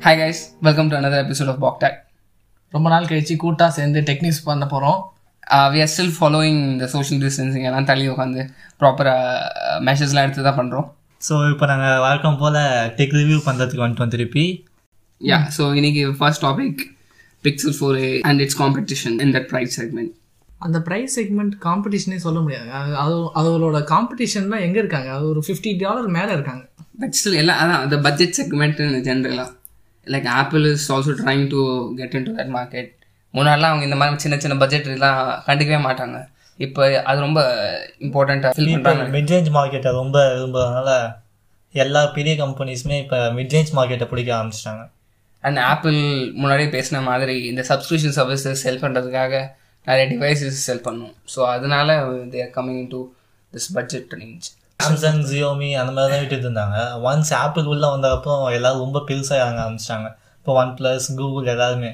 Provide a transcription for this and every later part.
Hi guys welcome to another episode of Backtalk ரொம்ப நாள் கழிச்சு கூட்டா சேர்ந்து டெக்னிக்ஸ் பண்ண போகிறோம் வி ஆர் ஸ்டில் ஃபாலோயிங் இந்த சோஷியல் டிஸ்டன்சிங் எல்லாம் தள்ளி உட்காந்து ப்ராப்பராக மெஷர்ஸ்லாம் எடுத்து தான் பண்ணுறோம் ஸோ இப்போ நாங்கள் வழக்கம் போல் டெக் ரிவ்யூ பண்ணுறதுக்கு வந்துட்டோம் திருப்பி யா ஸோ இன்னைக்கு first topic Pixel four A and it's competition in that price segment அந்த ப்ரைஸ் செக்மெண்ட் காம்படிஷனே சொல்ல முடியாது. அது அது- அதோட காம்படிஷன்லாம் எங்கே இருக்காங்க? அது ஒரு ஃபிஃப்டி டாலர் மேலே இருக்காங்க. பட் ஸ்டில் எல்லாம் அதான் the பட்ஜெட் செக்மெண்ட் ஜென்ரலாக like Apple is also trying to get into that market முன்னாடிலாம் அவங்க இந்த மாதிரி சின்ன சின்ன பட்ஜெட் எல்லாம் கண்டுக்கவே மாட்டாங்க. இப்போ அது ரொம்ப இம்பார்ட்டண்ட்டாக ஃபீல் பண்ணுறாங்க மிட்ரேஞ்ச் மார்க்கெட்டை ரொம்ப விரும்புறதுனால எல்லா பெரிய கம்பெனிஸுமே இப்போ மிட்ரேஞ்ச் மார்க்கெட்டை பிடிக்க ஆரம்பிச்சிட்டாங்க. அண்ட் ஆப்பிள் முன்னாடியே பேசின மாதிரி இந்த சப்ஸ்கிரிப்ஷன் சர்வீசஸ் செல் பண்ணுறதுக்காக நிறைய டிவைசஸ் செல் பண்ணும். ஸோ அதனால there coming to this budget range Samsung Xiaomi அந்த மாதிரி தான் விட்டுட்டு இருந்தாங்க. ஒன்ஸ் ஆப்பிள் உள்ளே வந்தப்பறம் எல்லாரும் ரொம்ப பெருசாக இறங்க ஆரம்பிச்சிட்டாங்க. இப்போ ஒன் ப்ளஸ் கூகுள் எல்லாருமே.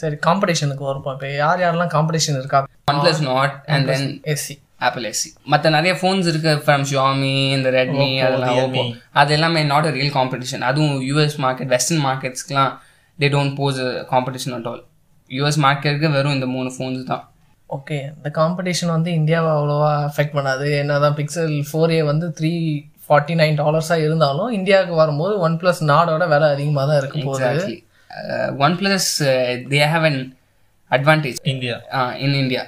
சரி காம்படிஷனுக்கு வருவோம். இப்போ யார் யாரெல்லாம் காம்படிஷன் இருக்கா? OnePlus Nord and then SE Apple SE மற்ற நிறைய ஃபோன்ஸ் இருக்கு ஃப்ரம் ஷியாமி இந்த ரெட்மி அதெல்லாம் Oppo. அது எல்லாமே நாட் அ ரியல் காம்படிஷன் அதுவும் US market western மார்க்கெட்ஸ்க்குலாம் they don't pose competition at all US மார்க்கெட்டுக்கு வெறும் இந்த மூணு ஃபோன்ஸ் தான். ஓகே இந்த காம்படிஷன் வந்து இந்தியாவை அவ்வளோவா அஃபெக்ட் பண்ணாது. என்னதான் பிக்சல் ஃபோர் ஏ வந்து த்ரீ ஃபார்ட்டி நைன் டாலர்ஸாக இருந்தாலும் இந்தியாவுக்கு வரும்போது ஒன் ப்ளஸ் நாடோட விலை அதிகமாக தான் இருக்கும் போது OnePlus they have an advantage India. In India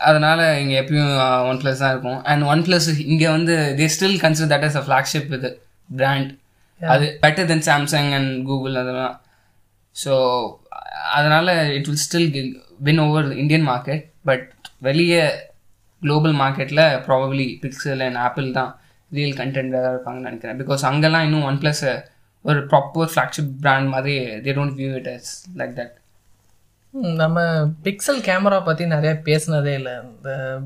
அதனால இங்க எப்பயும் ஒன் பிளஸ் தான் இருக்கும். அண்ட் ஒன் பிளஸ் இங்க வந்து they still consider that is a flagship இது பிராண்ட் அது better then Samsung and Google அதெல்லாம். ஸோ அதனால it will still win over Indian market but வெளியே குளோபல் மார்க்கெட்டில் ப்ராபப்ளி பிக்சல் அண்ட் ஆப்பிள் தான் ரியல் கண்டென்ட்டாக இருப்பாங்கன்னு நினைக்கிறேன். பிகாஸ் அங்கெல்லாம் இன்னும் ஒன் ப்ளஸ் ஒரு ப்ராப்பர் ஃப்ளாக்ஷிப் பிராண்ட் மாதிரி they don't view it as like that நம்ம பிக்சல் கேமரா பற்றி நிறைய பேசுனதே இல்லை இந்த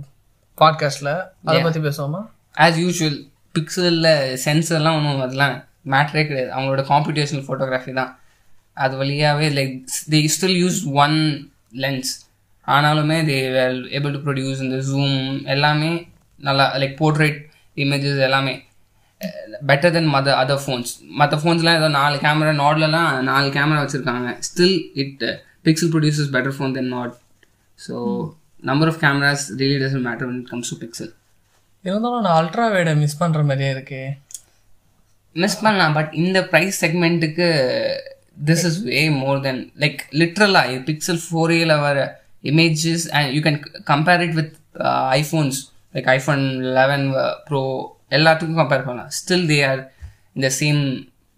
பாட்காஸ்டில் அதை பற்றி பேசுவோமா? ஆஸ் யூஷுவல் பிக்சலில் சென்சர்லாம் ஒன்றும் அதெல்லாம் மேட்ரே கிடையாது. அவங்களோட காம்படிஷனல் ஃபோட்டோகிராஃபி தான். அது வழியாகவே like they still use one lens ஆனாலுமே they were able to produce இந்த ஜூம் எல்லாமே நல்லா லைக் போர்ட்ரேட் இமேஜஸ் எல்லாமே பெட்டர் தென் மத அதர் ஃபோன்ஸ் மற்ற ஃபோன்ஸ்லாம் ஏதோ நாலு கேமரா நாட்லலாம் நாலு கேமரா வச்சுருக்காங்க. Still it Pixel produces better phone then not so number of cameras really doesn't matter when it comes to Pixel இருந்தாலும் நான் அல்ட்ரா வைடை மிஸ் பண்ணுற மாதிரியே இருக்கு. மிஸ் பண்ணலாம் பட் இந்த ப்ரைஸ் செக்மெண்ட்டுக்கு this is way more then like லிட்ரலாக Pixel four ஏல வர images and you can compare it with iPhones like iPhone eleven pro எல்லாத்துக்கும் கம்பேர் பண்ணலாம். ஸ்டில் தே ஆர் இந்த சேம்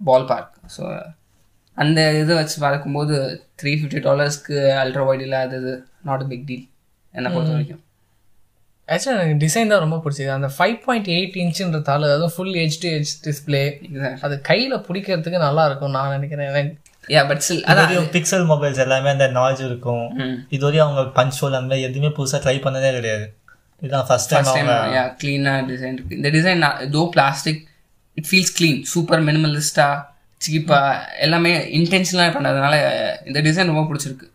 பால் பார்க் ஸோ அந்த இதை வச்சு பார்க்கும்போது த்ரீ ஃபிஃப்டி டாலர்ஸ்க்கு அல்ட்ரா வைட் இல்லாதது நாட் அ பிக் டீல் என்னை பொறுத்த வரைக்கும் ஆக்சுவலாக எனக்கு டிசைன் தான் ரொம்ப பிடிச்சது. அந்த ஃபைவ் பாயிண்ட் எயிட் இன்ச்சுன்றதால அதுவும் full H to H display. அது கையில் பிடிக்கிறதுக்கு நல்லா இருக்கும் நான் நினைக்கிறேன். எனக்கு Yeah, but still, அதான் பிக்சல் மொபைல்ஸ் எல்லாமே அந்த நாய்ஸ் இருக்கும். ம். இதுவரையும் அவங்க பஞ்ச் ஹோல் அந்த எதுவுமே புதுசாக ட்ரை பண்ணதே கிடையாது. இதுதான் ஃபர்ஸ்ட் டைம் ஃபர்ஸ்ட் டைம் அவங்க யா க்ளீனாக டிசைன் இருக்கு. இந்த design though plastic it feels clean super மினிமலிஸ்டாக சீப்பாக எல்லாமே இன்டென்ஷனலாக பண்ணதுனால இந்த டிசைன் ரொம்ப பிடிச்சிருக்கு.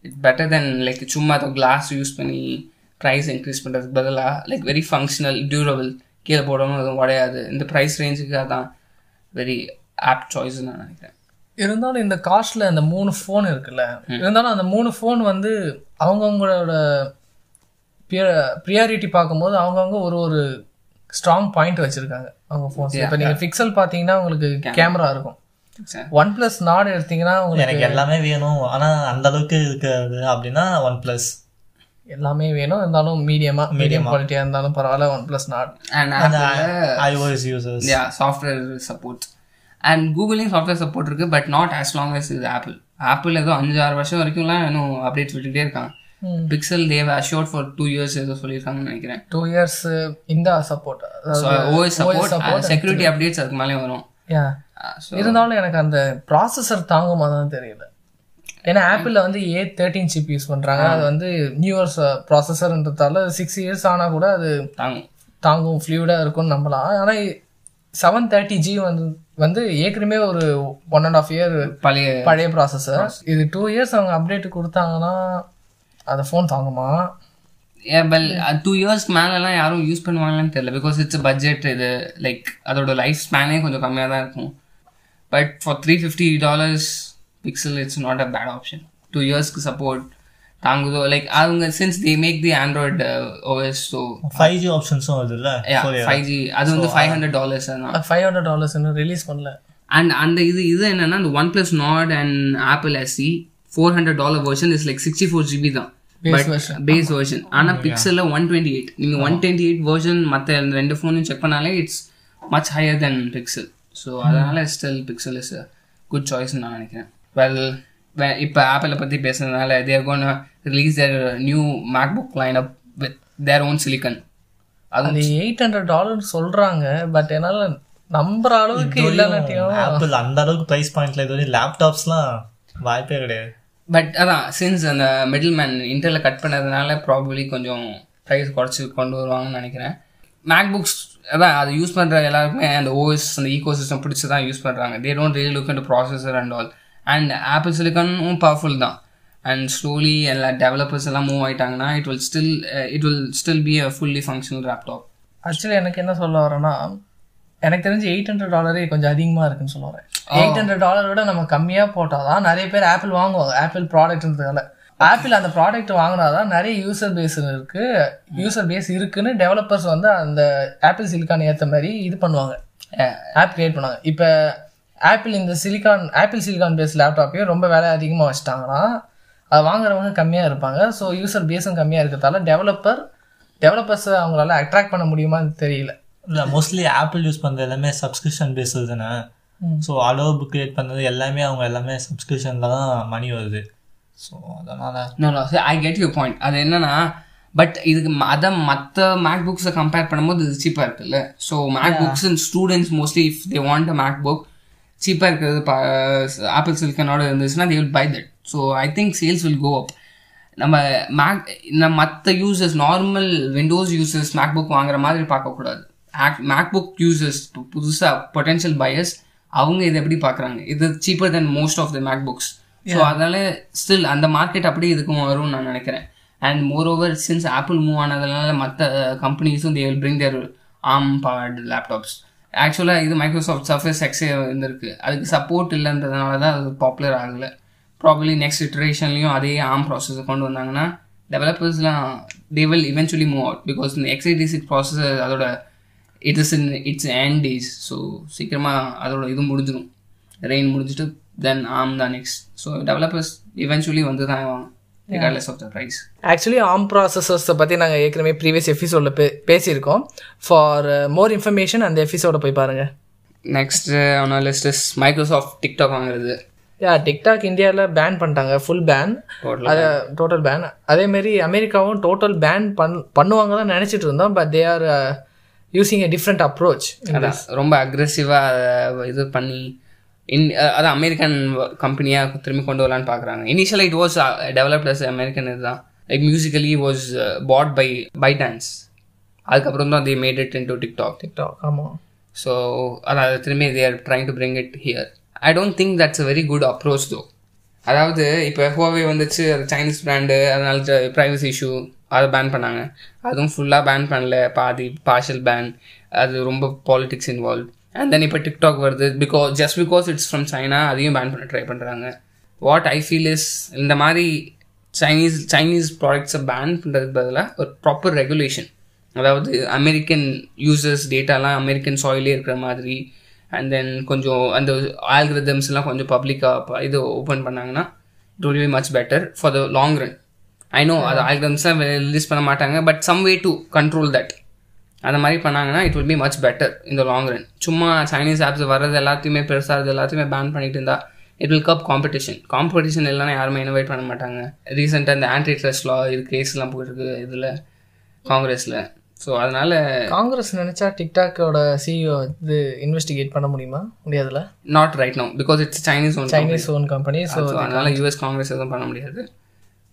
இட் பெட்டர் தென் லைக் சும்மா ஏதோ கிளாஸ் யூஸ் பண்ணி ப்ரைஸ் இன்க்ரீஸ் பண்ணுறதுக்கு பதிலாக லைக் வெரி ஃபங்க்ஷனல் டியூரபிள் கீழே போடவும் எதுவும் உடையாது. இந்த ப்ரைஸ் ரேஞ்சுக்கு அதான் வெரி ஆப் சாய்ஸ் நான் நினைக்கிறேன். இருந்தாலும் இந்த காஸ்ட்ல அந்த மூணு ஃபோன் இருக்குல்ல இருந்தாலும் அந்த மூணு ஃபோன் வந்து அவங்கவுங்களோட ப்ரியாரிட்டி பார்க்கும்போது அவங்கவுங்க ஒரு ஒரு ஸ்ட்ராங் பாயிண்ட் வச்சிருக்காங்க அவங்க ஃபோன்ஸ் இப்போ நீங்க பிக்சல் பார்த்தீங்கன்னா உங்களுக்கு கேமரா இருக்கும். ஒன் பிளஸ் நாடு எடுத்தீங்கன்னா உங்களுக்கு எனக்கு எல்லாமே வேணும். ஆனால் அந்த அளவுக்கு இருக்காது. அப்படின்னா ஒன் ப்ளஸ் எல்லாமே வேணும். இருந்தாலும் மீடியமா மீடியம் குவாலிட்டியா இருந்தாலும் பரவாயில்ல OnePlus Nord and iOS users ya software support and கூகுளையும் software support இருக்கு but not as long as இது ஆப்பிள் ஆப்பிள் ஏதோ அஞ்சு ஆறு வருஷம் வரைக்கும்லாம் இன்னும் அப்டேட்ஸ் விட்டுட்டே இருக்காங்க. Pixel they've assured for two years ஏதோ சொல்லியிருக்காங்கன்னு நினைக்கிறேன். டூ இயர்ஸ் இந்த support OS support security updates அதுக்கு மேலே வரும். ஸோ இருந்தாலும் எனக்கு அந்த ப்ராசஸர் தாங்குமா தான் தெரியல ஏன்னா ஆப்பிளில் வந்து ஏ தேர்ட்டின் சிப் யூஸ் பண்ணுறாங்க அது வந்து நியூயர்ஸ் ப்ராசஸர்ன்றதால சிக்ஸ் இயர்ஸ் ஆனால் கூட அது தாங்கும். ஃப்ளூடாக இருக்கும்னு நம்பலாம். ஆனால் செவன் தேர்ட்டி ஜி வந்து வந்து ஏற்கனவே ஒரு ஒன் அண்ட் ஆஃப் இயர் பழைய பழைய ப்ராசஸர் இது டூ இயர்ஸ் அவங்க அப்டேட் கொடுத்தாங்கன்னா அந்த ஃபோன் தாங்குமா? வெல் டூ இயர்ஸ்க்கு மேலெலாம் யாரும் யூஸ் பண்ணுவாங்களான்னு தெரியல. பிகாஸ் இட்ஸ் பட்ஜெட் இது லைக் அதோட லைஃப் ஸ்பேனே கொஞ்சம் கம்மியாக தான் இருக்கும். But for three fifty dollars Pixel it's not a bad option two இயர்ஸ்க்கு சப்போர்ட் தாங்குதோ லைக் அவங்க since they make the Android OS so five G ஆப்ஷன்ஸும் வருது இல்லை? ஃபைவ் ஜி அது வந்து ஃபைவ் ஹண்ட்ரட் டாலர்ஸ் தான்? ஃபைவ் ஹண்ட்ரட் டாலர்ஸ் இன்னும் release பண்ணல. அண்ட் அந்த இது இது என்னன்னா அந்த OnePlus Nord and Apple SE four hundred dollar version is like sixty four GB தான். பேஸ் வெர்ஷன் ஆனா பிக்சல்ல ஒன் டுவெண்ட்டி எயிட் நீங்க ஒன் டுவெண்ட்டி எயிட் வெர்ஷன் மற்ற ரெண்டு ஃபோனையும் செக் பண்ணாலே it's much higher then Pixel so அதனால still Pixel is good choice நான் நினைக்கிறேன். வெல் இப்போ ஆப்பிளை பற்றி பேசுறதுனால they're gonna release their new MacBook lineup with their own silicon அது எயிட் ஹண்ட்ரட் டாலர் சொல்றாங்க பட் என்னால நம்புற அளவுக்கு இல்லைன்னாட்டியும் ஆப்பிள் அந்த அளவுக்கு ப்ரைஸ் பாயிண்ட்ல இது லேப்டாப்ஸ்லாம் வாய்ப்பே கிடையாது. பட் அதான் சின்ஸ் அந்த மிடில் மேன் இன்டர்ல கட் பண்ணதுனால ப்ராபப்ளி கொஞ்சம் ப்ரைஸ் குறைச்சி கொண்டு வருவாங்கன்னு நினைக்கிறேன். மேக் புக்ஸ் அதான் அதை யூஸ் பண்ணுற எல்லாருக்குமே அந்த ஓஎஸ் அந்த ஈகோ சிஸ்டம் பிடிச்சி தான் யூஸ் பண்ணுறாங்க they don't really look in processor and all and Apple சிலிக்கானும் powerful தான். அண்ட் ஸ்லோலி எல்லா டெவலப்பர்ஸ் எல்லாம் move ஆயிட்டாங்கன்னா it will still it will still be a fully functional laptop actually எனக்கு என்ன சொல்ல வரேன்னா எனக்கு தெரிஞ்சு எயிட் ஹண்ட்ரட் டாலரே கொஞ்சம் அதிகமாக இருக்குன்னு சொல்ல வரேன். எயிட் ஹண்ட்ரட் டாலர் விட நம்ம கம்மியாக போட்டால் தான் நிறைய பேர் ஆப்பிள் வாங்குவாங்க ஆப்பிள் ப்ராடக்ட்ன்றதுனால ஆப்பிள் அந்த ப்ராடக்ட் வாங்கினாதான் நிறைய யூசர் பேஸ் இருக்கு யூசர் பேஸ் இருக்குன்னு டெவலப்பர்ஸ் வந்து அந்த ஆப்பிள் சிலிக்கான் ஏற்ற மாதிரி இது பண்ணுவாங்க. ஆப் கிரியேட் பண்ணுவாங்க. இப்போ ஆப்பிள் இந்த சிலிக்கான் ஆப்பிள் சிலிக்கான் பேஸ் லேப்டாப்பையும் ரொம்ப விலை அதிகமாக வச்சிட்டாங்கன்னா அது வாங்குறவங்க கம்மியாக இருப்பாங்க. ஸோ யூசர் பேஸும் கம்மியாக இருக்கிறதால டெவலப்பர் டெவலப்பர்ஸை அவங்களால அட்ராக்ட் பண்ண முடியுமான்னு தெரியல. இல்லை மோஸ்ட்லி ஆப்பிள் யூஸ் பண்ணுறது எல்லாமே சப்ஸ்கிரிப்ஷன் பேஸஸ் தானே. ஸோ அடோப் கிரியேட் பண்ணது எல்லாமே அவங்க எல்லாமே சப்ஸ்கிரிப்ஷனில் தான் மணி வருது. ஸோ அதனால் no no I get you point அது என்னன்னா பட் இதுக்கு அதை மற்ற மேக் புக்ஸை கம்பேர் பண்ணும்போது இது சீப்பாக இருக்குல்ல. So MacBooks and students mostly if they want a MacBook சீப்பாக இருக்கிறது ஆப்பிள் சிலிக்கனோட இருந்துச்சுன்னா they will buy that so I think sales will go up நம்ம மேக் நம்ம மற்ற users normal Windows users MacBook வாங்குற மாதிரி பார்க்கக்கூடாது. மேக் புக் யூசர்ஸ் புதுசாக பொட்டென்ஷியல் பையர்ஸ் அவங்க இதை எப்படி பார்க்குறாங்க? இது cheaper then most of the MacBooks so அதனால ஸ்டில் அந்த மார்க்கெட் அப்படியே இதுக்கும் வரும்னு நான் நினைக்கிறேன். And more over since Apple move ஆனதுனால மற்ற கம்பெனிஸும் தே வில் பிரிங் தேர் ஆம் பவர்டு லேப்டாப்ஸ் ஆக்சுவலாக இது மைக்ரோசாஃப்ட் சர்ஃபேஸ் எக்ஸே இருந்திருக்கு. அதுக்கு சப்போர்ட் இல்லைன்றதுனால தான் அது பாப்புலர் ஆகலை. ப்ராபப்ளி நெக்ஸ்ட் இட்ரேஷன்லையும் அதே ஆம் ப்ராசஸர் கொண்டு வந்தாங்கன்னா டெவலப்பர்ஸ்லாம் they will eventually move out because இந்த எக்ஸ்ஐடி சிக்ஸ் ப்ராசஸர் அதோட it is in it's and days so சீக்கிரமாக அதோட இது முடிஞ்சிடும் ரெயின் முடிஞ்சிட்டு தென் ஆம் தான் நெக்ஸ்ட் ஸோ டெவலப்பர்ஸ் இவென்ச்சுவலி வந்து தான் regardless of the price actually ARM ப்ராசஸர்ஸை பற்றி நாங்கள் ஏற்கனவே ப்ரீவியஸ் எபிசோடில் பே பேசியிருக்கோம். ஃபார் மோர் இன்ஃபர்மேஷன் அந்த எபிசோட போய் பாருங்க. Next on list is Microsoft TikTok வாங்குறது. யா டிக்டாக் இந்தியாவில் பேன் பண்ணிட்டாங்க. ஃபுல் பேன் Total அது டோட்டல் பேன் அதேமாரி அமெரிக்காவும் டோட்டல் பேன் பண் பண்ணுவாங்க தான் நினச்சிட்டு இருந்தோம். But they are using a different approach ரொம்ப அக்ரெசிவாக இது பண்ணி இன் அதான் அமெரிக்கன் கம்பெனியாக திரும்பி கொண்டு வரலான்னு பார்க்குறாங்க இனிஷியலாக it was developed as American இதுதான். Like musically was bought by ByteDance அதுக்கப்புறம் தான் they made it into TikTok TikTok ஆமாம் ஸோ அதாவது திரும்பி they're trying to bring it here I don't think that's a very good approach though அதாவது இப்போ Huawei வந்துச்சு அது சைனீஸ் பிராண்டு அதனால ப்ரைவசி இஷ்யூ அதை பேன் பண்ணாங்க. அதுவும் ஃபுல்லாக பேன் பண்ணல. பாதி பார்ஷல் பேன் அது ரொம்ப பாலிடிக்ஸ் இன்வால்வ் அண்ட் தென் இப்போ டிக்டாக் வருது. Because just because it's from China அதையும் பேன் பண்ண ட்ரை பண்ணுறாங்க வாட் ஐ ஃபீல் இஸ் இந்த மாதிரி சைனீஸ் சைனீஸ் ப்ராடக்ட்ஸை பேன் பண்ணுறதுக்கு பதிலாக ஒரு ப்ராப்பர் ரெகுலேஷன் அதாவது அமெரிக்கன் யூசர்ஸ் டேட்டாலாம் அமெரிக்கன் சாயிலே இருக்கிற மாதிரி அண்ட் தென் கொஞ்சம் அந்த ஆல்கிரிதம்ஸ் எல்லாம் கொஞ்சம் பப்ளிக்காக இது ஓப்பன் பண்ணாங்கன்னா it will be much better for the long run I know அது ஆல்கிரிதம்ஸ்லாம் ரிலீஸ் பண்ண மாட்டாங்க but some way to control that அந்த மாதிரி பண்ணாங்கன்னா it will be much better இந்த லாங் ரன் சும்மா சைனீஸ் ஆப்ஸ் வர்றது எல்லாத்தையுமே பெருசாக எல்லாத்தையுமே பேன் பண்ணிட்டு இருந்தா it will curb competition competition இல்லைன்னா யாருமே இனோவேட் பண்ண மாட்டாங்க. ரீசெண்டாக இந்த ஆன்டி ட்ரஸ்ட் லா இது கேஸ்லாம் போயிருக்கு இதில் காங்கிரஸில். ஸோ அதனால காங்கிரஸ் நினைச்சா டிக்டாக்கோட சிஇஓ இது இன்வெஸ்டிகேட் பண்ண முடியுமா? முடியாதுல்ல not right no because it's Chinese one Chinese own company so அதனால யூஎஸ் காங்கிரஸ் எதுவும் பண்ண முடியாது.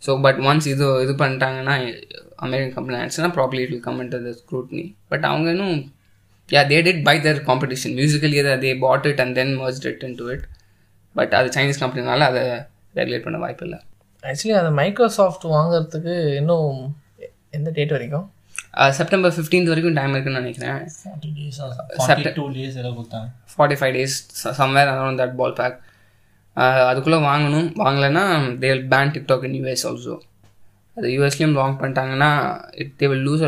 ஸோ பட் ஒன்ஸ் இது இது பண்ணிட்டாங்கன்னா probably it will come in the scrutiny but அவங்க இன்னும் yeah they did buy their competition musically அதை they bought it and then merge it into it but அது சைனீஸ் கம்பெனினால அதை ரெகுலேட் பண்ண வாய்ப்பு இல்லை. ஆக்சுவலி அதை மைக்ரோசாஃப்ட் வாங்குறதுக்கு இன்னும் எந்த டேட் வரைக்கும்? செப்டம்பர் ஃபிஃப்டீன்த் வரைக்கும் டைம் இருக்குன்னு நினைக்கிறேன். Forty five days somewhere around that ballpark அதுக்குள்ளே வாங்கணும். வாங்கலைன்னா they will ban TikTok in US also அது யூஎஸ்லேயும் லாங் பண்ணிட்டாங்கன்னா it they will lose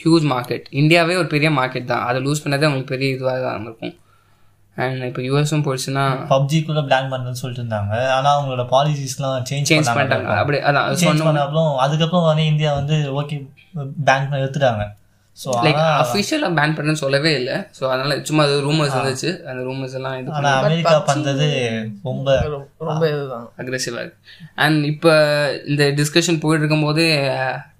huge market இந்தியாவே ஒரு பெரிய மார்க்கெட் தான். அதை லூஸ் பண்ணதே அவங்களுக்கு பெரிய இதுவாக தான் இருக்கும் அண்ட் இப்போ யூஎஸும் போயிடுச்சுன்னா பப்ஜி கூட பிளான் பண்ணுன்னு சொல்லிட்டு இருந்தாங்க. ஆனா அவங்களோட பாலிசிஸ்லாம் சேஞ்ச் சேஞ்ச் பண்ணிட்டாங்க. அப்படி அதான் பண்ண அப்புறம் அதுக்கப்புறம் வந்து இந்தியா வந்து ஓகே பேங்க் எடுத்துட்டாங்க. ஸோ லைக் அஃபிஷியலாக பேன் பண்ணுன்னு சொல்லவே இல்லை. ஸோ அதனால சும்மா அது ரூமர்ஸ் இருந்துச்சு அந்த ரூமர்ஸ் எல்லாம் இது ஆனா அமெரிக்கா பண்றது ரொம்ப ரொம்ப இதுதான். அக்ரெசிவாக இருக்கு. அண்ட் இப்போ இந்த டிஸ்கஷன் போயிட்டு இருக்கும்போதே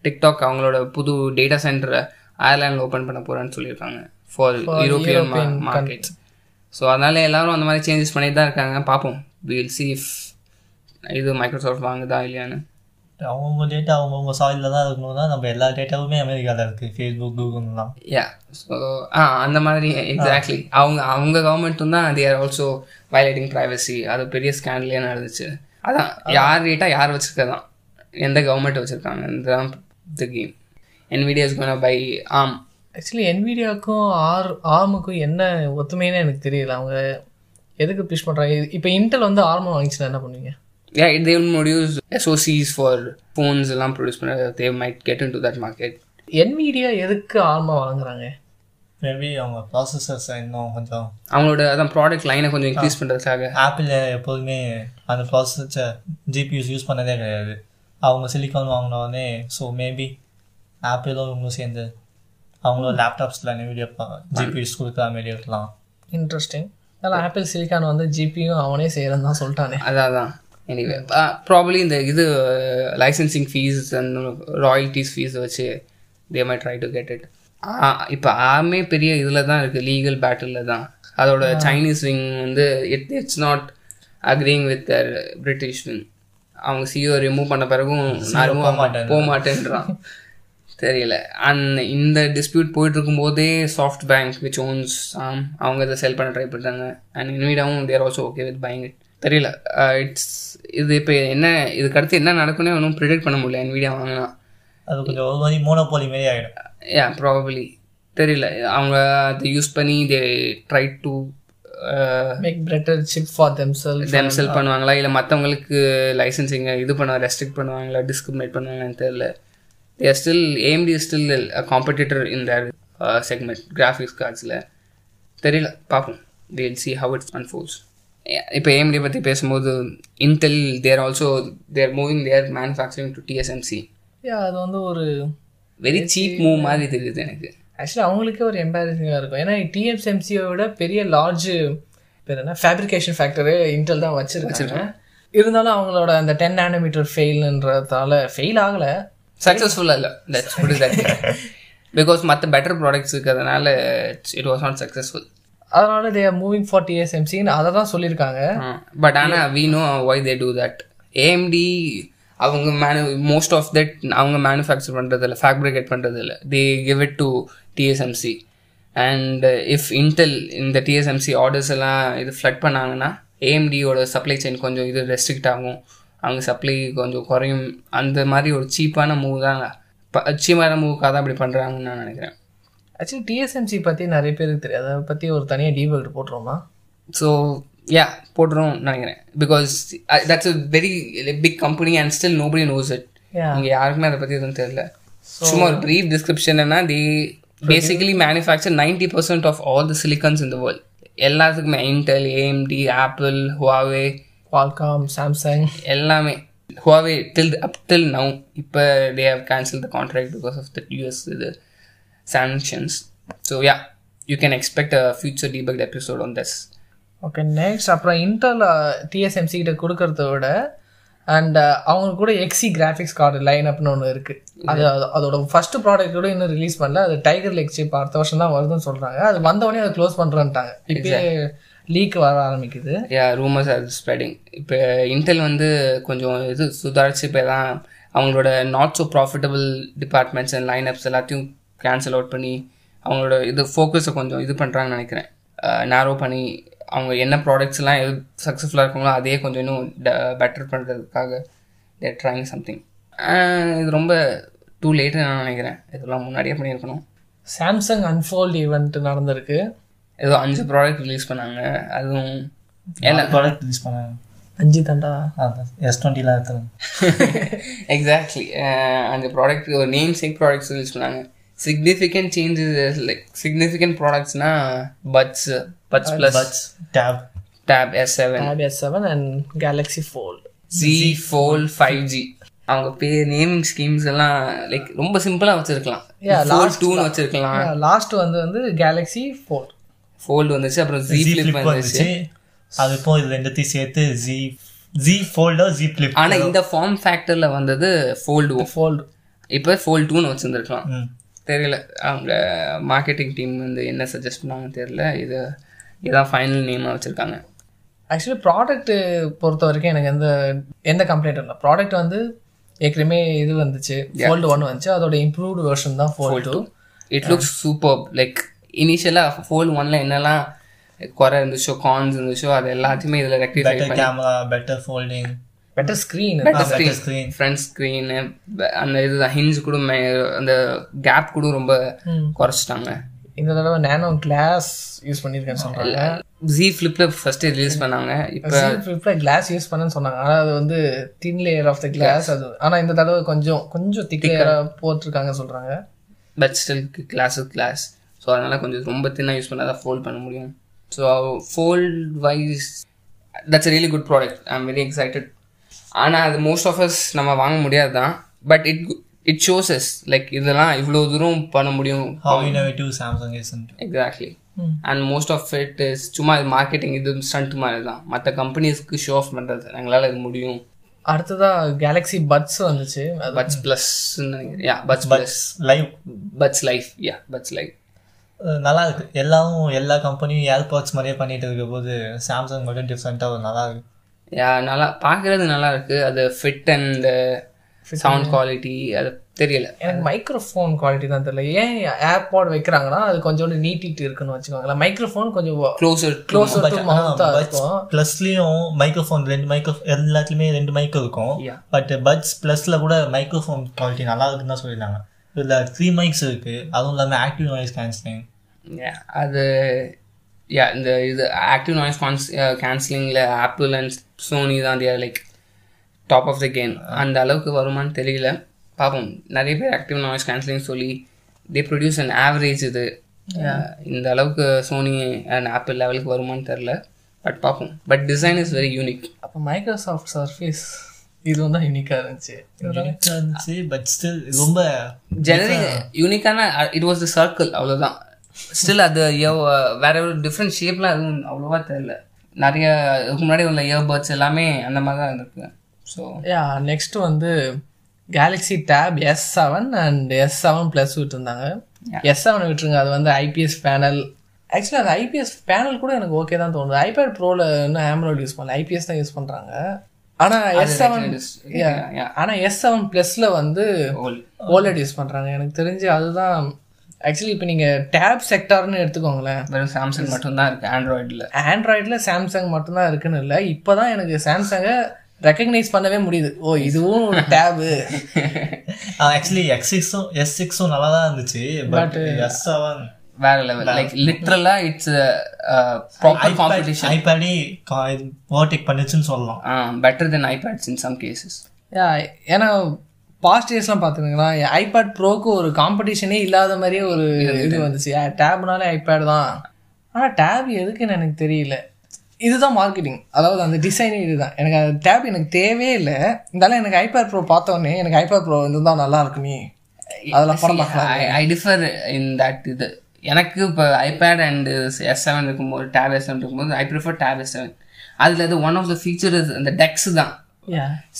டிக்டாக் அவங்களோட புது டேட்டா சென்டரை அயர்லாண்டில் ஓப்பன் பண்ண போகிறேன்னு சொல்லியிருக்காங்க. ஃபார் யூரோப்பியன் மார்க்கெட் ஸோ அதனால எல்லாரும் அந்த மாதிரி சேஞ்சஸ் பண்ணிட்டு தான் இருக்காங்க. பார்ப்போம். வில் சி இஃப் இது மைக்ரோசாஃப்ட் வாங்குதா இல்லையான்னு. அவங்கவுங்க டேட்டா அவங்கவுங்க சாயிலில் தான் இருக்கணும் தான் நம்ம எல்லா டேட்டாவுமே அமெரிக்காவில் இருக்கு. ஃபேஸ்புக் கூகுள்லாம் யா ஸோ ஆ அந்த மாதிரி எக்ஸாக்ட்லி அவங்க அவங்க கவர்மெண்ட்டும் தான் they are also violating privacy அது பெரிய ஸ்கேண்டலே நடந்துச்சு. அதான் யார் ரேட்டாக யார் வச்சிருக்கதான்? எந்த கவர்மெண்ட் வச்சுருக்காங்க இதுதான் the game Nvidia's buy ARM actually என்விடியாவுக்கும் ஆர் ஆர்முக்கும் என்ன ஒத்துமைன்னு எனக்கு தெரியல. அவங்க எதுக்கு புஷ் பண்ணுறாங்க இப்போ இன்டெல் வந்து ஆர்மம் வாங்கிச்சுன்னா என்ன பண்ணுவீங்க? Yeah they will produce SOCs for phones எல்லாம் ப்ரொடியூஸ் பண்ண they might get into that market. Nvidia எதுக்கு ஆர்மா வாங்குறாங்க? மேபி அவங்க ப்ராசஸர்ஸ் இன்னும் கொஞ்சம் அவங்களோட அதான் ப்ராடக்ட் லைனை கொஞ்சம் இன்க்ரீஸ் பண்ணுறதுக்காக ஆப்பிள் எப்போதுமே அந்த ப்ராசஸர் ஜிபியூஸ் யூஸ் பண்ணதே கிடையாது. அவங்க சிலிக்கான் வாங்கின உடனே ஸோ மேபி ஆப்பிளும் இவங்களும் சேர்ந்து அவங்களும் லேப்டாப்ஸில் வீடியோ ஜிபியூஸ் கொடுக்குற மாதிரி இருக்கலாம். இன்ட்ரெஸ்டிங் அதனால் ஆப்பிள் சிலிக்கான் வந்து ஜிபியும் அவனே செய்கிறேன்னு தான் சொல்லிட்டானே. அதான். எனிவே ப்ராபப்ளி இந்த இது லைசன்சிங் ஃபீஸ் அந்த ராயல்ட்டிஸ் ஃபீஸ் வச்சு they may try to get it இப்போ ஆமே பெரிய இதில் தான் இருக்குது லீகல் பேட்டிலில் தான். அதோட சைனீஸ் விங் வந்து it it's not agreeing with their British wing அவங்க சிஓ ரிமூவ் பண்ண பிறகும் நான் remove மாட்டேன். போக மாட்டேன்றான். தெரியல. அண்ட் இந்த டிஸ்பியூட் போயிட்டு இருக்கும்போதே சாஃப்ட் பேங்க் விச் ஓன்ஸ் அவங்க இதை செல் பண்ண ட்ரை பண்ணுறாங்க and இன்விடாவும் they're also okay with buying it தெரியல. இட்ஸ் இது இப்போ என்ன இதுக்கு அடுத்து என்ன நடக்கும்னே ஒன்றும் ப்ரிடிக்ட் பண்ண முடியல. என்விடியா வாங்கினா. அது கொஞ்சம் ஒரு மாதிரி மோனோபோலி மாரி ஆகிடும் யா ப்ராபப்ளி தெரியல. அவங்க அதை யூஸ் பண்ணி they try to make better chip for them sell them sell பண்ணுவாங்களா? இல்லை மற்றவங்களுக்கு லைசன்சிங்கை இது பண்ண ரெஸ்ட்ரிக்ட் பண்ணுவாங்களா? டிஸ்கிரிமினேட் பண்ணுவாங்களான்னு தெரியல. They are still AMD still competitor in their segment graphics கார்ட்ஸில் தெரியல. பார்ப்போம். Will see how it's unfolds இப்போ ஏஎம்டி பற்றி பேசும்போது Intel they're also they're moving their manufacturing to TSMC அது வந்து ஒரு வெரி சீப் மூவ் மாதிரி தெரியுது எனக்கு. ஆக்சுவலி அவங்களுக்கே ஒரு எம்பாரசிங்காக இருக்கும். ஏன்னா விட பெரிய லார்ஜ் பேர் என்ன ஃபேப்ரிகேஷன் ஃபேக்டரு இன்டெல் தான் வச்சிருக்காங்க. இருந்தாலும் அவங்களோட அந்த டென் நேனோமீட்டர் ஃபெயில்ன்றதால ஃபெயில் ஆகலை. சக்ஸஸ்ஃபுல்லாக இல்லை தட்ஸ் பிகாஸ் மற்ற பெட்டர் ப்ராடக்ட்ஸ் இருக்கிறதுனால இட் வாஸ் நாட் சக்ஸஸ்ஃபுல் அதனால தே ஆர் மூவிங் ஃபார் டிஎஸ்எம்சின்னு அதை தான் சொல்லியிருக்காங்க. பட் ஆனால் we know why they do that AMD அவங்க மேனு மோஸ்ட் ஆஃப் தட் அவங்க மேனுஃபேக்சர் பண்ணுறதில்ல ஃபேப்ரிகேட் பண்ணுறதில்ல they give it to TSMC and if Intel இந்த டிஎஸ்எம்சி ஆர்டர்ஸ் எல்லாம் இது ஃப்ளட் பண்ணாங்கன்னா ஏஎம்டியோட சப்ளை செயின் கொஞ்சம் இது ரெஸ்ட்ரிக்ட் ஆகும். அவங்க சப்ளை கொஞ்சம் குறையும். அந்த மாதிரி ஒரு சீப்பான மூவ் தான். சீப்பான மூவுக்காக தான் அப்படி பண்ணுறாங்கன்னு நான் நினைக்கிறேன். ஆக்சுவலி டிஎஸ்எம்சி பற்றி நிறைய பேருக்கு தெரியாது. அதை பற்றி ஒரு தனியாக டீபக் போட்டுருவோமா? ஸோ யா போட்டுரும் நினைக்கிறேன். Because that's a very big company and still nobody knows it. இங்கே யாருக்குமே அதை பற்றி எதுவும் தெரியல. சும்மா ஒரு ப்ரீஃப் டிஸ்கிரிப்ஷன் என்ன the basically manufacture ninety percent of all the silicons இந்த வேர்ல்ட் எல்லாத்துக்குமே Intel AMD Apple Huawei Qualcomm Samsung எல்லாமே. Huawei till up till now இப்போ they have cancel the contract because of the US இது. Sanctions so yeah you can expect a future debug episode on this okay next அப்புறம் Intel TSMC கிட்ட கொடுக்கறத விட and அவங்க கூட Xe graphics card line அப்னு ஒன்று இருக்கு. அது அது- அதோட ஃபர்ஸ்ட் ப்ராடக்ட் கூட இன்னும் ரிலீஸ் பண்ணல. அது டைகர் லெக் சிப் அடுத்த வருஷம் தான் வருதுன்னு சொல்றாங்க. அது வந்தவொடனே அதை க்ளோஸ் பண்றேன்ட்டாங்க. இப்பயே லீக் வர ஆரம்பிக்குது. யா ரூமர்ஸ் ஆர் ஸ்ப்ரெடிங் இப்போ இன்டெல் வந்து கொஞ்சம் இது சுதாரிச்சு இப்போ தான் அவங்களோட not so profitable departments and line ups எல்லாத்தையும் கேன்சல் அவுட் பண்ணி அவங்களோட இது ஃபோக்கஸை கொஞ்சம் இது பண்ணுறாங்கன்னு நினைக்கிறேன். நேரோ பண்ணி அவங்க என்ன ப்ராடக்ட்ஸ் எல்லாம் எது சக்ஸஸ்ஃபுல்லாக இருக்காங்களோ அதே கொஞ்சம் இன்னும் பெட்டர் பண்ணுறதுக்காக தேர் ட்ரைங் சம்திங் இது ரொம்ப டூ லேட்டு நான் நினைக்கிறேன். இதெல்லாம் முன்னாடியே பண்ணியிருக்கணும். சாம்சங் அன்ஃபோல்ட் ஈவெண்ட் நடந்திருக்கு. ஏதோ அஞ்சு ப்ராடக்ட் ரிலீஸ் பண்ணாங்க. அதுவும் எல்லாம் ப்ராடக்ட் ரிலீஸ் பண்ணாங்க. அஞ்சு தாண்டா? எஸ் டுவெண்ட்டிலாம் எடுத்துருங்க. எக்ஸாக்ட்லி அந்த ப்ராடக்ட் ஒரு நேம் சேக் ப்ராடக்ட்ஸ் யூஸ் பண்ணாங்க. Significant changes like significant ப்ராடக்ட்ஸ்னா Buds Buds plus Buds Tab Tab S seven Tab S seven and Galaxy Fold Z fold five G அவங்க பேர் நேமிங் ஸ்கீம்ஸ் எல்லாம் லைக் ரொம்ப சிம்பிளாக வச்சிருக்கலாம். ஃபோல் டூன்னு வச்சிருக்கலாம். லாஸ்ட் வந்து வந்து கேலக்ஸி ஃபோல்ட் ஃபோல்டு வந்துச்சு அப்புறம் ஜி ஃபிளிப் வந்துச்சு. அது இப்போ இது ரெண்டுத்தையும் சேர்த்து Z Z folder Z Flip ஆனா இந்த ஃபார்ம் ஃபேக்டர்ல வந்தது ஃபோல்டு ஃபோல்டு இப்போ ஃபோல்ட் டூன்னு வச்சிருந்துருக்கலாம். தெரியல. அவங்க மார்க்கெட்டிங் டீம் வந்து என்ன சஜஸ்ட் பண்ணாங்கன்னு தெரியல. இது இதான் ஃபைனல் நேமாக வச்சுருக்காங்க. ஆக்சுவலி ப்ராடக்ட் பொறுத்த வரைக்கும் எனக்கு எந்த எந்த கம்ப்ளைண்ட் இல்லை. ப்ராடக்ட் வந்து ஏற்கனவே இது வந்துச்சு. ஃபோல்டு ஒன் வந்துச்சு. அதோட இம்ப்ரூவ்டு வெர்ஷன் தான் Fold two it looks super like இனிஷியலாக ஃபோல்ட் ஒன்ல என்னெல்லாம் குறை இருந்துச்சோ கான்ஸ் இருந்துச்சோ அது எல்லாத்தையுமே இதில் rectify camera better folding better screen better screen. Front screen அந்த இது ஹிஞ்ச் கூட மே- அந்த கேப் கூட ரொம்ப குறைச்சிட்டாங்க. இந்த தடவை நேனோ கிளாஸ் யூஸ் பண்ணியிருக்கேன்னு சொல்கிறாங்க ஜி ஃப்ளிப்பில் ஃபர்ஸ்ட் ரிலீஸ் பண்ணாங்க. இப்போ ஃபிளிப்பில் கிளாஸ் யூஸ் பண்ணேன்னு சொன்னாங்க. ஆனால் அது வந்து thin layer of the glass அது. ஆனால் இந்த தடவை கொஞ்சம் கொஞ்சம் திக் லேயராக போட்டிருக்காங்க சொல்கிறாங்க but still glass glass so அதனால் கொஞ்சம் ரொம்ப தின்னாக யூஸ் பண்ணால் தான் ஃபோல்ட் பண்ண முடியும். So fold wise that's really good product I am very excited ஆனால் அது மோஸ்ட் ஆஃப் அஸ் நம்ம வாங்க முடியாது தான் but it it shows us like இதெல்லாம் இவ்வளோ தூரம் பண்ண முடியும். Samsung is exactly and most of it is சும்மா இது மார்க்கெட்டிங் இது ஸ்டண்ட் மாதிரி தான் மற்ற கம்பெனிஸ்க்கு ஷோ ஆஃப் பண்ணுறது எங்களால் இது முடியும். அடுத்ததா கேலக்ஸி பட்ஸ் வந்துச்சு. Buds plus yeah Buds plus live Buds life yeah Buds life நல்லா இருக்கு எல்லாரும் எல்லா கம்பெனியும் ஏர்பாட்ஸ் மாதிரியே பண்ணிட்டு இருக்க போது சாம்சங் மட்டும் டிஃப்ரெண்ட்டாக நல்லா இருக்கு யா நல்லா பார்க்கறது நல்லா இருக்கு அது ஃபிட் அண்ட் சவுண்ட் குவாலிட்டி அது தெரியல. எனக்கு மைக்ரோஃபோன் குவாலிட்டி தான் தெரியல. ஏன் ஏர்பாட் வைக்கிறாங்கன்னா அது கொஞ்சோண்டு நீட்டிட்டு இருக்குன்னு வச்சுக்கோங்களேன். மைக்ரோஃபோன் கொஞ்சம் க்ளோசர் க்ளோசர் டு மவுத்தா இருக்கும். ப்ளஸ்லயும் மைக்ரோஃபோன் ரெண்டு மைக்ரோ எல்லாத்துலயுமே ரெண்டு மைக் இருக்கும். Yeah. பட் பட்ஸ் ப்ளஸ்ல கூட மைக்ரோஃபோன் குவாலிட்டி நல்லா இருக்குன்னு தான் சொல்லியிருந்தாங்க. இதுல த்ரீ மைக்ஸ் இருக்கு. அதுவும் இல்லாம ஆக்டிவ் நாய்ஸ் கேன்சலிங் அது யா இந்த இது ஆக்டிவ் நாய்ஸ் கான்ஸ் கேன்சலிங்கில் ஆப்பிள் அண்ட் சோனி தான் their like top of the game அந்த அளவுக்கு வருமான்னு தெரியல. பார்ப்போம் நிறைய பேர் ஆக்டிவ் நாய்ஸ் கேன்சலிங் சொல்லி தே ப்ரொடியூஸ் அண்ட் ஆவரேஜ் இது. இந்த அளவுக்கு சோனி அண்ட் ஆப்பிள் லெவலுக்கு வருமான்னு தெரில பட் பார்ப்போம் but design is very unique அப்போ மைக்ரோசாஃப்ட் சர்ஃபேஸ் இதுவும் தான் யூனிக்காக இருந்துச்சு. இருந்துச்சு பட் ஸ்டில் ரொம்ப ஜெனரிக் யூனிக்கான இட் வாஸ் த சர்க்கிள் அவ்வளோதான் ஸ்டில் அது எவ் வேற ஒரு டிஃப்ரெண்ட் ஷேப்லாம் எதுவும் அவ்வளோவா தெரியல. நிறைய இதுக்கு முன்னாடி உள்ள இயர்பட்ஸ் எல்லாமே அந்த மாதிரி தான் இருக்கு. ஸோ யா நெக்ஸ்ட் வந்து Galaxy Tab S seven and S seven plus விட்டுருந்தாங்க. எஸ் செவன் விட்டுருங்க அது வந்து ஐபிஎஸ் பேனல் ஆக்சுவலி அது ஐபிஎஸ் பேனல் கூட எனக்கு ஓகே தான் தோணுது. ஐபேட் ப்ரோவில் இன்னும் ஆம்ரோட் யூஸ் பண்ணல. ஐபிஎஸ் தான் யூஸ் பண்ணுறாங்க ஆனால் எஸ் செவன். ஆனால் எஸ் செவன் ப்ளஸில் வந்து ஓலட் யூஸ் பண்ணுறாங்க எனக்கு தெரிஞ்சு அதுதான் ஆக்சுவலி இப்போ நீங்கள் டேப் செக்டார்னு எடுத்துக்கோங்களேன். வெறும் சாம்சங் மட்டும்தான் இருக்கு ஆண்ட்ராய்டில் ஆண்ட்ராய்டில் சாம்சங் மட்டும்தான் இருக்குன்னு இல்லை. இப்போ தான் எனக்கு சாம்சங்கை ரெக்கக்னைஸ் பண்ணவே முடியுது. ஓ இதுவும் ஒரு டேபு ஆக்சுவலி எக்ஸ் சிக்ஸும் எஸ் சிக்ஸும் நல்லா தான் இருந்துச்சு பட் எஸ் செவன் வேற level like லிட்ரலா it's proper competition ஐபேடே ஓவர்டேக் பண்ணுச்சுன்னு சொல்லலாம். Better than iPads in some cases yeah ஏன்னா பாஸ்ட் இயர்ஸ்லாம் பார்த்துருங்களா ஐபேட் ப்ரோக்கு ஒரு காம்படிஷனே இல்லாத மாதிரியே ஒரு இது வந்துச்சு. டேப்னாலே ஐபேட் தான். ஆனால் டேப் எதுக்குன்னு எனக்கு தெரியல. இதுதான் மார்க்கெட்டிங் அதாவது அந்த டிசைனே இதுதான். எனக்கு அந்த டேப் எனக்கு தேவையே இல்லை. இருந்தாலும் எனக்கு ஐபேட் ப்ரோ பார்த்தோன்னே எனக்கு ஐபேட் ப்ரோ இருந்தால் நல்லா இருக்குமே. அதெல்லாம் படம் ஐ டிஃபர் இன் தட் இது. எனக்கு இப்போ ஐபேட் அண்ட் எஸ் செவன் இருக்கும்போது டேப் எஸ் செவன் இருக்கும்போது I prefer Tab S seven அதில் இது ஒன் ஆஃப் த ஃபீச்சர் அந்த டெக்ஸ் தான்.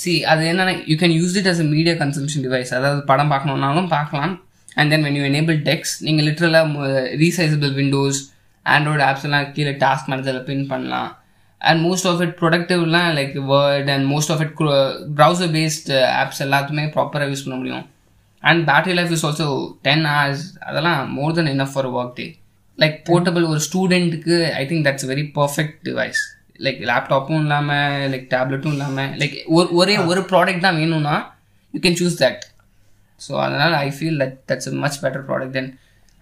சி அது என்னன்னா you can use it as a media consumption device அதாவது படம் பார்க்கணுன்னாலும் பார்க்கலாம். And then when you enable DeX நீங்கள் லிட்ரலாக ரீசைசபிள் விண்டோஸ் ஆண்ட்ராய்டு ஆப்ஸ் எல்லாம் கீழே டாஸ்க் மேனேஜரில் பின் பண்ணலாம். And most of it ப்ரொடக்டிவ்லாம் like Word and most of it browser based apps எல்லாத்துமே ப்ராப்பராக யூஸ் பண்ண முடியும். And battery life is also ten hours அதெல்லாம் மோர் தென் என்ன for work day like portable ஒரு ஸ்டூடெண்ட்டுக்கு I think that's very perfect device like லேப்டாப்பும் இல்லாமல் like டேப்லெட்டும் இல்லாமல் லைக் ஒரு ஒரே ஒரு ப்ராடக்ட் தான் வேணும்னா you can choose that so அதனால் I feel that that's much better product then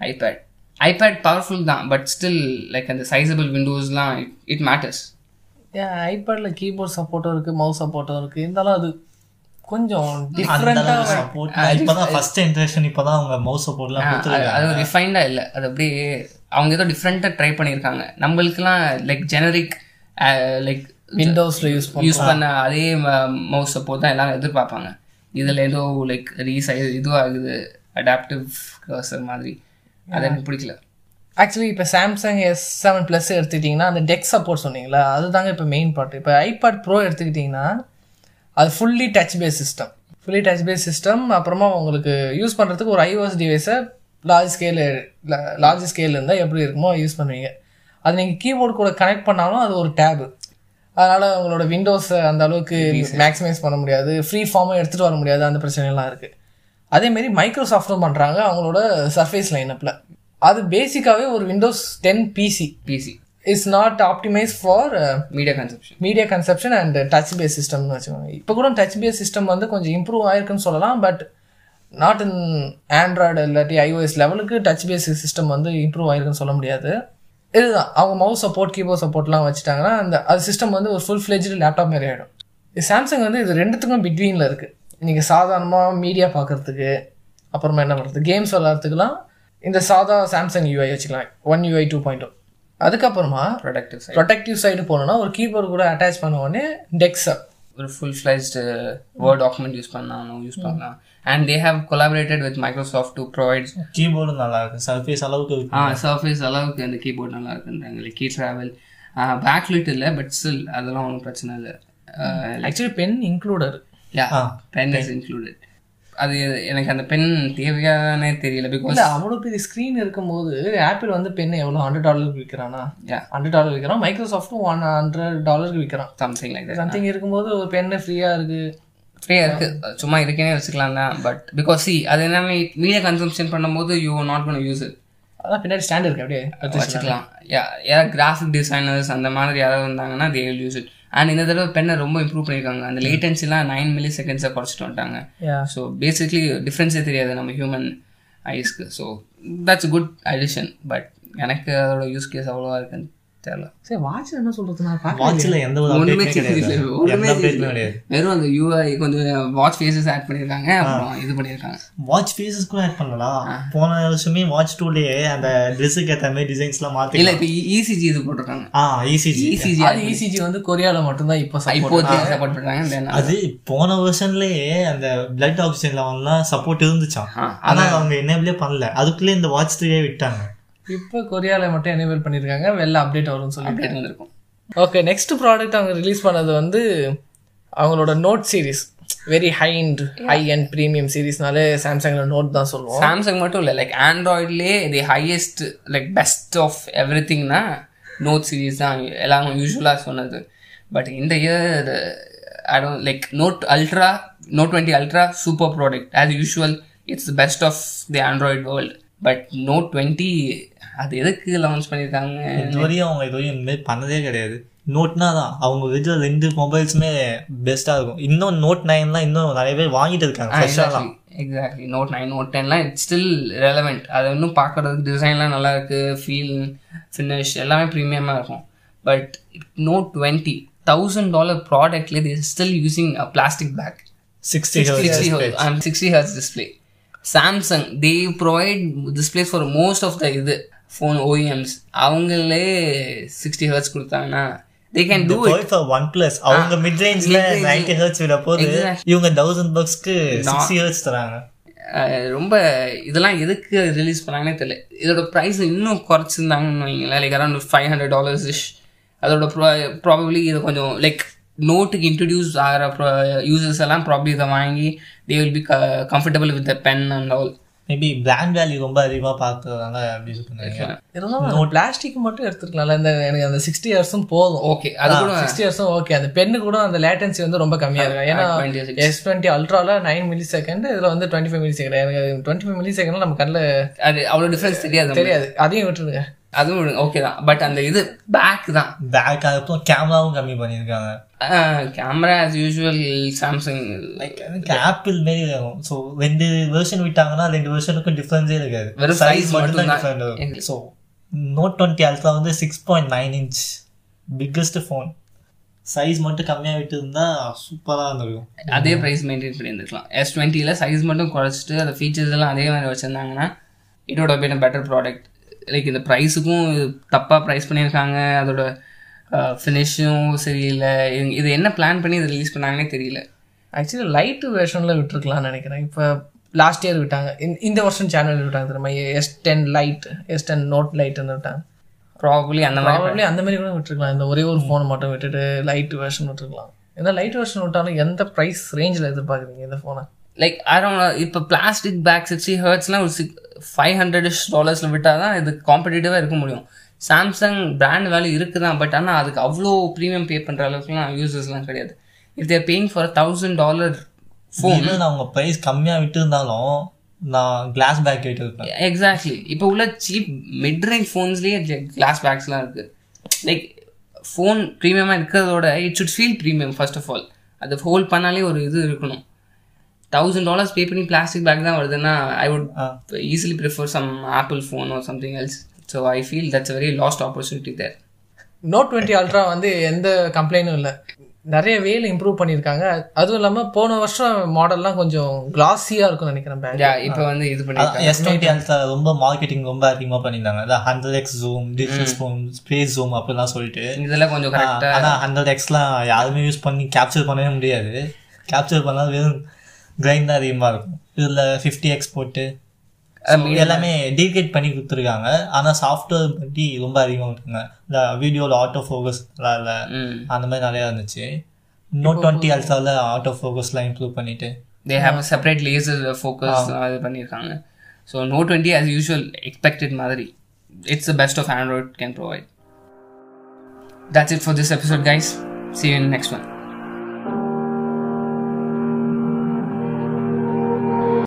iPad iPad powerful தான் பட் ஸ்டில் லைக் அந்த சைசபிள் விண்டோஸ்லாம் இட் மேட்டர்ஸ் ஏன் ஐபேடில் கீபோர்ட் சப்போர்ட்டும் இருக்குது மவுஸ் சப்போர்ட்டும் இருக்குது இருந்தாலும் அது கொஞ்சம் டிஃப்ரெண்ட்டாக சப்போர்ட் இப்பதான் ஃபர்ஸ்ட் இன்ட்ரெக்ஷன் இப்பதான் அவங்க மவுஸ் சப்போர்ட்லாம் அது ரிஃபைண்டாக இல்லை. அது அப்படியே அவங்க ஏதோ டிஃப்ரெண்ட்டாக ட்ரை பண்ணியிருக்காங்க நம்மளுக்குலாம் லைக் ஜெனரிக் லைக் விண்டோஸில் யூஸ் யூஸ் பண்ண அதே மவுஸ் சப்போர்ட் தான் எல்லாரும் எதிர்பார்ப்பாங்க. இதில் ஏதோ லைக் ரீசை இதுவாகுது அடாப்டிவ் கர்சர் மாதிரி. அது எனக்கு பிடிக்கல. ஆக்சுவலி இப்போ சாம்சங் எஸ் செவன் ப்ளஸ் எடுத்துக்கிட்டிங்கன்னா அந்த டெக் சப்போர்ட் சொன்னீங்களா? அதுதாங்க இப்போ மெயின் பார்ட் இப்போ ஐபாட் ப்ரோ எடுத்துக்கிட்டிங்கன்னா அது fully touch based system fully touch based system அப்புறமா உங்களுக்கு யூஸ் பண்ணுறதுக்கு ஒரு ஐஓஎஸ் டிவைஸை லார்ஜ் ஸ்கேல் லார்ஜ் ஸ்கேல் இருந்தால் எப்படி இருக்குமோ யூஸ் பண்ணுவீங்க. அது நீங்கள் கீபோர்டு கூட கனெக்ட் பண்ணாலும் அது ஒரு டேபு அதனால் உங்களோட விண்டோஸ் அந்த அளவுக்கு மேக்ஸிமைஸ் பண்ண முடியாது. ஃப்ரீ ஃபார்மாக எடுத்துகிட்டு வர முடியாது. அந்த பிரச்சனைலாம் இருக்குது அதேமாரி மைக்ரோசாஃப்ட்டும் பண்ணுறாங்க அவங்களோட சர்ஃபேஸ் லைனப்பில் அது பேசிக்காகவே ஒரு Windows ten PC PC is not optimise for media conception media conception and touch based சிஸ்டம்னு வச்சுக்கோங்க. இப்போ கூட டச் பேஸ் சிஸ்டம் வந்து கொஞ்சம் இம்ப்ரூவ் ஆயிருக்குன்னு சொல்லலாம். பட் நாட் இன் ஆண்ட்ராய்டு இல்லாட்டி ஐஓஎஸ் லெவலுக்கு டச் பேஸ் சிஸ்டம் வந்து இம்ப்ரூவ் ஆயிருக்குன்னு சொல்ல முடியாது. இதுதான். அவங்க மவுஸ் சப்போர்ட் கீபோர்ட் சப்போர்ட்லாம் வச்சுட்டாங்கன்னா அந்த அது சிஸ்டம் வந்து ஒரு ஃபுல் ஃப்ளெஜ்டு லேப்டாப் மாதிரி ஆகிடும் இது சாம்சங் வந்து இது ரெண்டுத்துக்கும் பிட்வீனில் இருக்குது நீங்கள் சாதாரணமாக மீடியா பார்க்குறதுக்கு அப்புறமா என்ன பண்ணுறது கேம்ஸ் விளாட்றதுக்குலாம் இந்த சாதா சாம்சங் யூஐ வச்சுக்கலாம். ஒன் யூஐ டூ பாயிண்ட் அதுக்கப்புறமா ப்ரொடக்டிவ் சைட் ப்ரொடெக்டிவ் சைடு போனோம்னா ஒரு கீபோர்டு கூட அட்டாச் பண்ண உடனே டெக்ஸர் ஒரு full fledged word document use பண்ணலாம் யூஸ் பண்ணலாம். And they have collaborated with Microsoft to provide கீபோர்டும் நல்லா இருக்கு சர்ஃபேஸ் அளவுக்கு. ஆ சர்ஃபேஸ் அளவுக்கு அந்த கீபோர்ட் நல்லா இருக்குன்றாங்க லைக் கீ ட்ராவல் பேக்லிட் இல்லை பட் ஸ்டில் அதெல்லாம் ஒன்றும் பிரச்சனை இல்லை. Actually pen included yeah ah, pen is included அது எனக்கு அந்த பென் தேவையானே தெரியல பிகாஸ் இல்ல அவ்வளோ பெரிய ஸ்க்ரீன் இருக்கும்போது ஆப்பிள் வந்து பென் எவ்வளோ ஹண்ட்ரட் டாலருக்கு விற்கிறானா ஹண்ட்ரட் டாலர் விற்கிறான் மைக்ரோசாஃப்ட்டும் ஒன் ஹண்ட்ரட் டாலருக்கு விற்கிறான் சம்திங் லைக் சம்திங் இருக்கும்போது ஒரு பென்னு ஃப்ரீயாக இருக்கு. ஃப்ரீயாக இருக்கு. சும்மா இருக்கேனே வச்சுக்கலாம் தான் பட் பிகாஸ் சி அது என்னன்னா மீடியா கன்சம்ஷன் பண்ணும்போது யூ நாட் பண்ண யூஸ் இட் அதான் பின்னாடி ஸ்டாண்ட் இருக்கு அப்படியே வச்சுக்கலாம். யாராவது கிராஃபிக் டிசைனர்ஸ் அந்த மாதிரி யாராவது வந்தாங்கன்னா they will use it and இந்த தடவை பெண்ணை ரொம்ப இம்ப்ரூவ் பண்ணியிருக்காங்க அந்த லேட்டன்சிலாம் நைன் மில்லி செகண்ட்ஸை குறைச்சிட்டு வந்துட்டாங்க. ஸோ பேசிக்லி டிஃப்ரென்ஸே தெரியாது நம்ம human ஐஸ்க்கு so that's good addition but எனக்கு அதோட யூஸ் கேஸ் அவ்வளோவா இருக்குன்னு தெரியல. சரி என்ன சொல்றது? நான் வாட்ச்ல எந்த ஒண்ணுமே கிடையாது. வெறும் அந்த யூஐ கொஞ்சம் வாட்ச் ஃபேஸஸ் ஆட் பண்ணியிருக்காங்க அப்புறம் இது பண்ணியிருக்காங்க. வாட்ச் ஃபேஸஸ் கூட ஆட் பண்ணலாம் போன வருஷமே வாட்ச் டூலயே அந்த ட்ரெஸ்ஸுக்கு ஏற்ற மாதிரி டிசைன்ஸ்லாம் மாத்தி இல்லை இப்போ இசிஜி இது போட்டிருக்காங்க. ஆ இசிஜி இசிஜி அது இசிஜி வந்து கொரியால மட்டும்தான் இப்போ support. இப்போதைக்கு சப்போர்ட் பண்ணுறாங்க தென் அது போன வருஷன்லயே அந்த பிளட் ஆக்சிஜன் லெவல்லாம் சப்போர்ட் இருந்துச்சாம். ஆனா அவங்க என்னபிளே பண்ணல. அதுக்குள்ளே இந்த வாட்ச் த்ரீயே விட்டாங்க. இப்போ கொரியால மட்டும் எனேபிள் பண்ணிருக்காங்க. வெளில அப்டேட் வரும்னு சொல்லி அப்டேட் வந்திருக்கும். ஓகே நெக்ஸ்ட் ப்ராடக்ட் அவங்க ரிலீஸ் பண்ணது வந்து அவங்களோட note series very high and high and premium சீரிஸ்னாலே சாம்சங்ல நோட் தான் சொல்லுவோம். சாம்சங் மட்டும் இல்லை like ஆண்ட்ராய்ட்லேயே the highest like best of every திங்னா note series தான் எல்லாரும் யூஸ்வலாக சொன்னது. பட் இந்த year I don't like note ultra note twenty ultra super product as usual it's best of the Android world but note twenty அது எதுக்கு launch பண்ணியிருக்காங்க இதுவரையும் அவங்க இதுவரையும் இந்த மாதிரி பண்ணதே கிடையாது. நோட்னா தான். அவங்க வீட்டில் ரெண்டு மொபைல்ஸுமே பெஸ்ட்டாக இருக்கும். இன்னும் நோட் நைன்லாம் இன்னும் நிறைய பேர் வாங்கிட்டு இருக்காங்க. ஃப்ரெஷ்ஷாலாம் எக்ஸாக்ட்லி நோட் நைன் நோட் டென்லாம் இட்ஸ் ஸ்டில் ரெலவெண்ட் அது இன்னும் பார்க்கறதுக்கு டிசைன்லாம் நல்லா இருக்கு. ஃபீல் ஃபினிஷ் எல்லாமே ப்ரீமியமாக இருக்கும். But note twenty thousand dollar ப்ராடக்ட்ல இது still using a plastic back sixty sixty hertz sixty hertz display Samsung they provide displays for most of the இது. ஃபோன் ஓஇஎம்ஸ் அவங்களே சிக்ஸ்டி ஹர்ட்ஸ் கொடுத்தாங்கன்னா they can do it one plus அவங்க mid ரேஞ்ச்ல ninety hertz விட போது. இவங்க thousand பக்ஸ்க்கு sixty hertz தராங்க. ரொம்ப இதெல்லாம் எதுக்கு ரிலீஸ் பண்ணாங்கன்னே தெரியல. இதோட ப்ரைஸ் இன்னும் குறைச்சிருந்தாங்கன்னு வைங்களேன். Like around five hundred dollars ish அதோட ப்ராபப்ளி இது கொஞ்சம் லைக் நோட்டுக்கு இன்ட்ரடியூஸ் ஆகிற யூசர்ஸ் எல்லாம் ப்ராப்ளி இதை வாங்கி they will be comfortable with the pen and all maybe brand value ரொம்ப அதிகமா பார்க்கறதுனால அப்படி பண்ணுறாங்க இருந்தாலும் பிளாஸ்டிக் மட்டும் எடுத்துருக்கலாம்ல. இந்த எனக்கு அந்த சிக்ஸ்டி இயர்ஸும் போதும். ஓகே அது கூட சிக்ஸ்டி இயர்ஸும் ஓகே அந்த பென்னு கூட அந்த லேட்டன்சி வந்து ரொம்ப கம்மியா இருக்கும். ஏன்னா 26. எஸ் டுவெண்ட்டி அல்ட்ரால நைன் மில்லி செகண்ட் இதுல வந்து டுவெண்ட்டி ஃபைவ் மில்லி செகண்ட் எனக்கு டுவெண்ட்டி ஃபைவ் மில்லி செகண்ட் நம்ம கண்ணில் அது அவ்வளோ டிஃப்ரென்ஸ் தெரியாது. தெரியாது. அதையும் விட்டுருங்க. அதுவும் ஓகே தான். பட் அந்த இது பேக் தான். பேக் அதுக்கப்புறம் கேமராவும் கம்மி பண்ணியிருக்காங்க. Camera as usual Samsung like Apple மாரி வரும் ஸோ ரெண்டு வெர்ஷன் விட்டாங்கன்னா ரெண்டு வெர்ஷனுக்கும் டிஃப்ரென்ஸே இருக்காது. வெறும் size மட்டும் தான் ஸோ நோட் டுவெண்ட்டி அல்ட்ரா வந்து six point nine inch biggest phone size மட்டும் கம்மியாக விட்டு இருந்தா சூப்பராக இருந்திருக்கும். அதே ப்ரைஸ் மெயின்டைன் பண்ணி இருந்துக்கலாம் எஸ் டுவெண்ட்டியில் சைஸ் மட்டும் குறைச்சிட்டு அந்த ஃபீச்சர்ஸ் எல்லாம் அதே மாதிரி வச்சுருந்தாங்கன்னா இதோட பீட் பெட்டர் ப்ராடக்ட் லைக் இந்த ப்ரைஸுக்கும் தப்பாக ப்ரைஸ் பண்ணியிருக்காங்க. அதோட ஃபினிஷும் சரியில்லை. இது- என்ன பிளான் பண்ணி இதை ரிலீஸ் பண்ணாங்கன்னே தெரியல. ஆக்சுவலி லைட்டு வெர்ஷனில் விட்டுருக்கலாம்னு நினைக்கிறேன். இப்போ லாஸ்ட் இயர் விட்டாங்க. இந்த- இந்த வருஷம் சேனல் விட்டாங்க தெரியுமா? S ten lite S ten note லைட்னு விட்டாங்க. ப்ராபப்ளி அந்த மாதிரி ப்ராபப்ளி அந்த மாதிரி கூட விட்டுருக்கலாம். இந்த ஒரே ஒரு ஃபோனை மட்டும் விட்டுட்டு லைட் வெர்ஷன் விட்டுருக்கலாம். ஏன்னா லைட் வெர்ஷன் விட்டாலும் எந்த ப்ரைஸ் ரேஞ்சில் எதிர்பார்க்குறீங்க இந்த ஃபோனை லைக் அரௌண்ட் இப்போ பிளாஸ்டிக் பேக் சிக்ஸ்டி ஹர்ட்ஸ்லாம் ஒரு சிக் ஃபைவ் ஹண்ட்ரட் டாலர்ஸில் விட்டால் தான் இது காம்படிட்டிவாக இருக்க முடியும். சாம்சங் பிராண்ட் வேல்யூ இருக்குதான் பட் ஆனால் அதுக்கு அவ்வளோ ப்ரீமியம் பே பண்ணுற அளவுக்குலாம் யூசர்ஸ்லாம் கிடையாது. If they're paying for thousand dollar phone அவங்க ப்ரைஸ் கம்மியாக விட்டு இருந்தாலும் நான் கிளாஸ் பேக் கேட்டு இருப்பேன். எக்ஸாக்ட்லி இப்போ உள்ள சீப் மிட் ரேஞ்ச் ஃபோன்ஸ்லேயே கிளாஸ் பேக்ஸ்லாம் இருக்குது லைக் ஃபோன் ப்ரீமியமாக இருக்கிறதோட it should feel premium first of all அது ஹோல்ட் பண்ணாலே ஒரு இது இருக்கணும். தௌசண்ட் டாலர்ஸ் பே பண்ணி பிளாஸ்டிக் பேக் தான் வருதுன்னா I would. Easily prefer some Apple phone or something else so I feel that's very lost opportunity there note twenty ultra வந்து எந்த கம்ப்ளைண்ட்டும் இல்லை. நிறைய வேல இம்ப்ரூவ் பண்ணியிருக்காங்க. அதுவும் இல்லாமல் போன வருஷம் மாடல்லாம் கொஞ்சம் கிளாஸியாக இருக்கும்னு நினைக்கிறேன் இப்போ வந்து இது பண்ணிருக்காங்க எஸ் டுவெண்ட்டி அல்ட்ரா ரொம்ப மார்க்கெட்டிங் ரொம்ப அதிகமாக பண்ணியிருந்தாங்க. அதான் ஹண்ட்ரட் எக்ஸ் ஜூம் டிஜிட்டல் ஸ்போன் ஸ்பேஸ் ஜூம் அப்படிலாம் சொல்லிட்டு. இதெல்லாம் கொஞ்சம் கரெக்டாக ஆனால் ஹண்ட்ரட் எக்ஸ்லாம் யாருமே யூஸ் பண்ணி கேப்சர் பண்ணவே முடியாது. கேப்சர் பண்ணால் வெறும் கிரைண்ட் தான் அதிகமாக இருக்கும். இதில் ஃபிஃப்டி எக்ஸ் போட்டு எல்லாமே டீகேட் பண்ணி கொடுத்துருக்காங்க. ஆனால் சாஃப்ட்வேர் பற்றி ரொம்ப அதிகமாக இருக்குங்க. இந்த வீடியோவில் ஆட்டோ ஃபோக்கஸ் இல்லை அந்த மாதிரி நிறையா இருந்துச்சு. நோட் டுவெண்ட்டி அல்ட்ராவில் ஆட்டோ ஃபோக்கஸ்லாம் இம்ப்ரூவ் பண்ணிட்டு. They have separate laser focus அது பண்ணியிருக்காங்க so no twenty as usual expected மாதிரி. It's the best of Android can provide that's it for this episode guys see in next one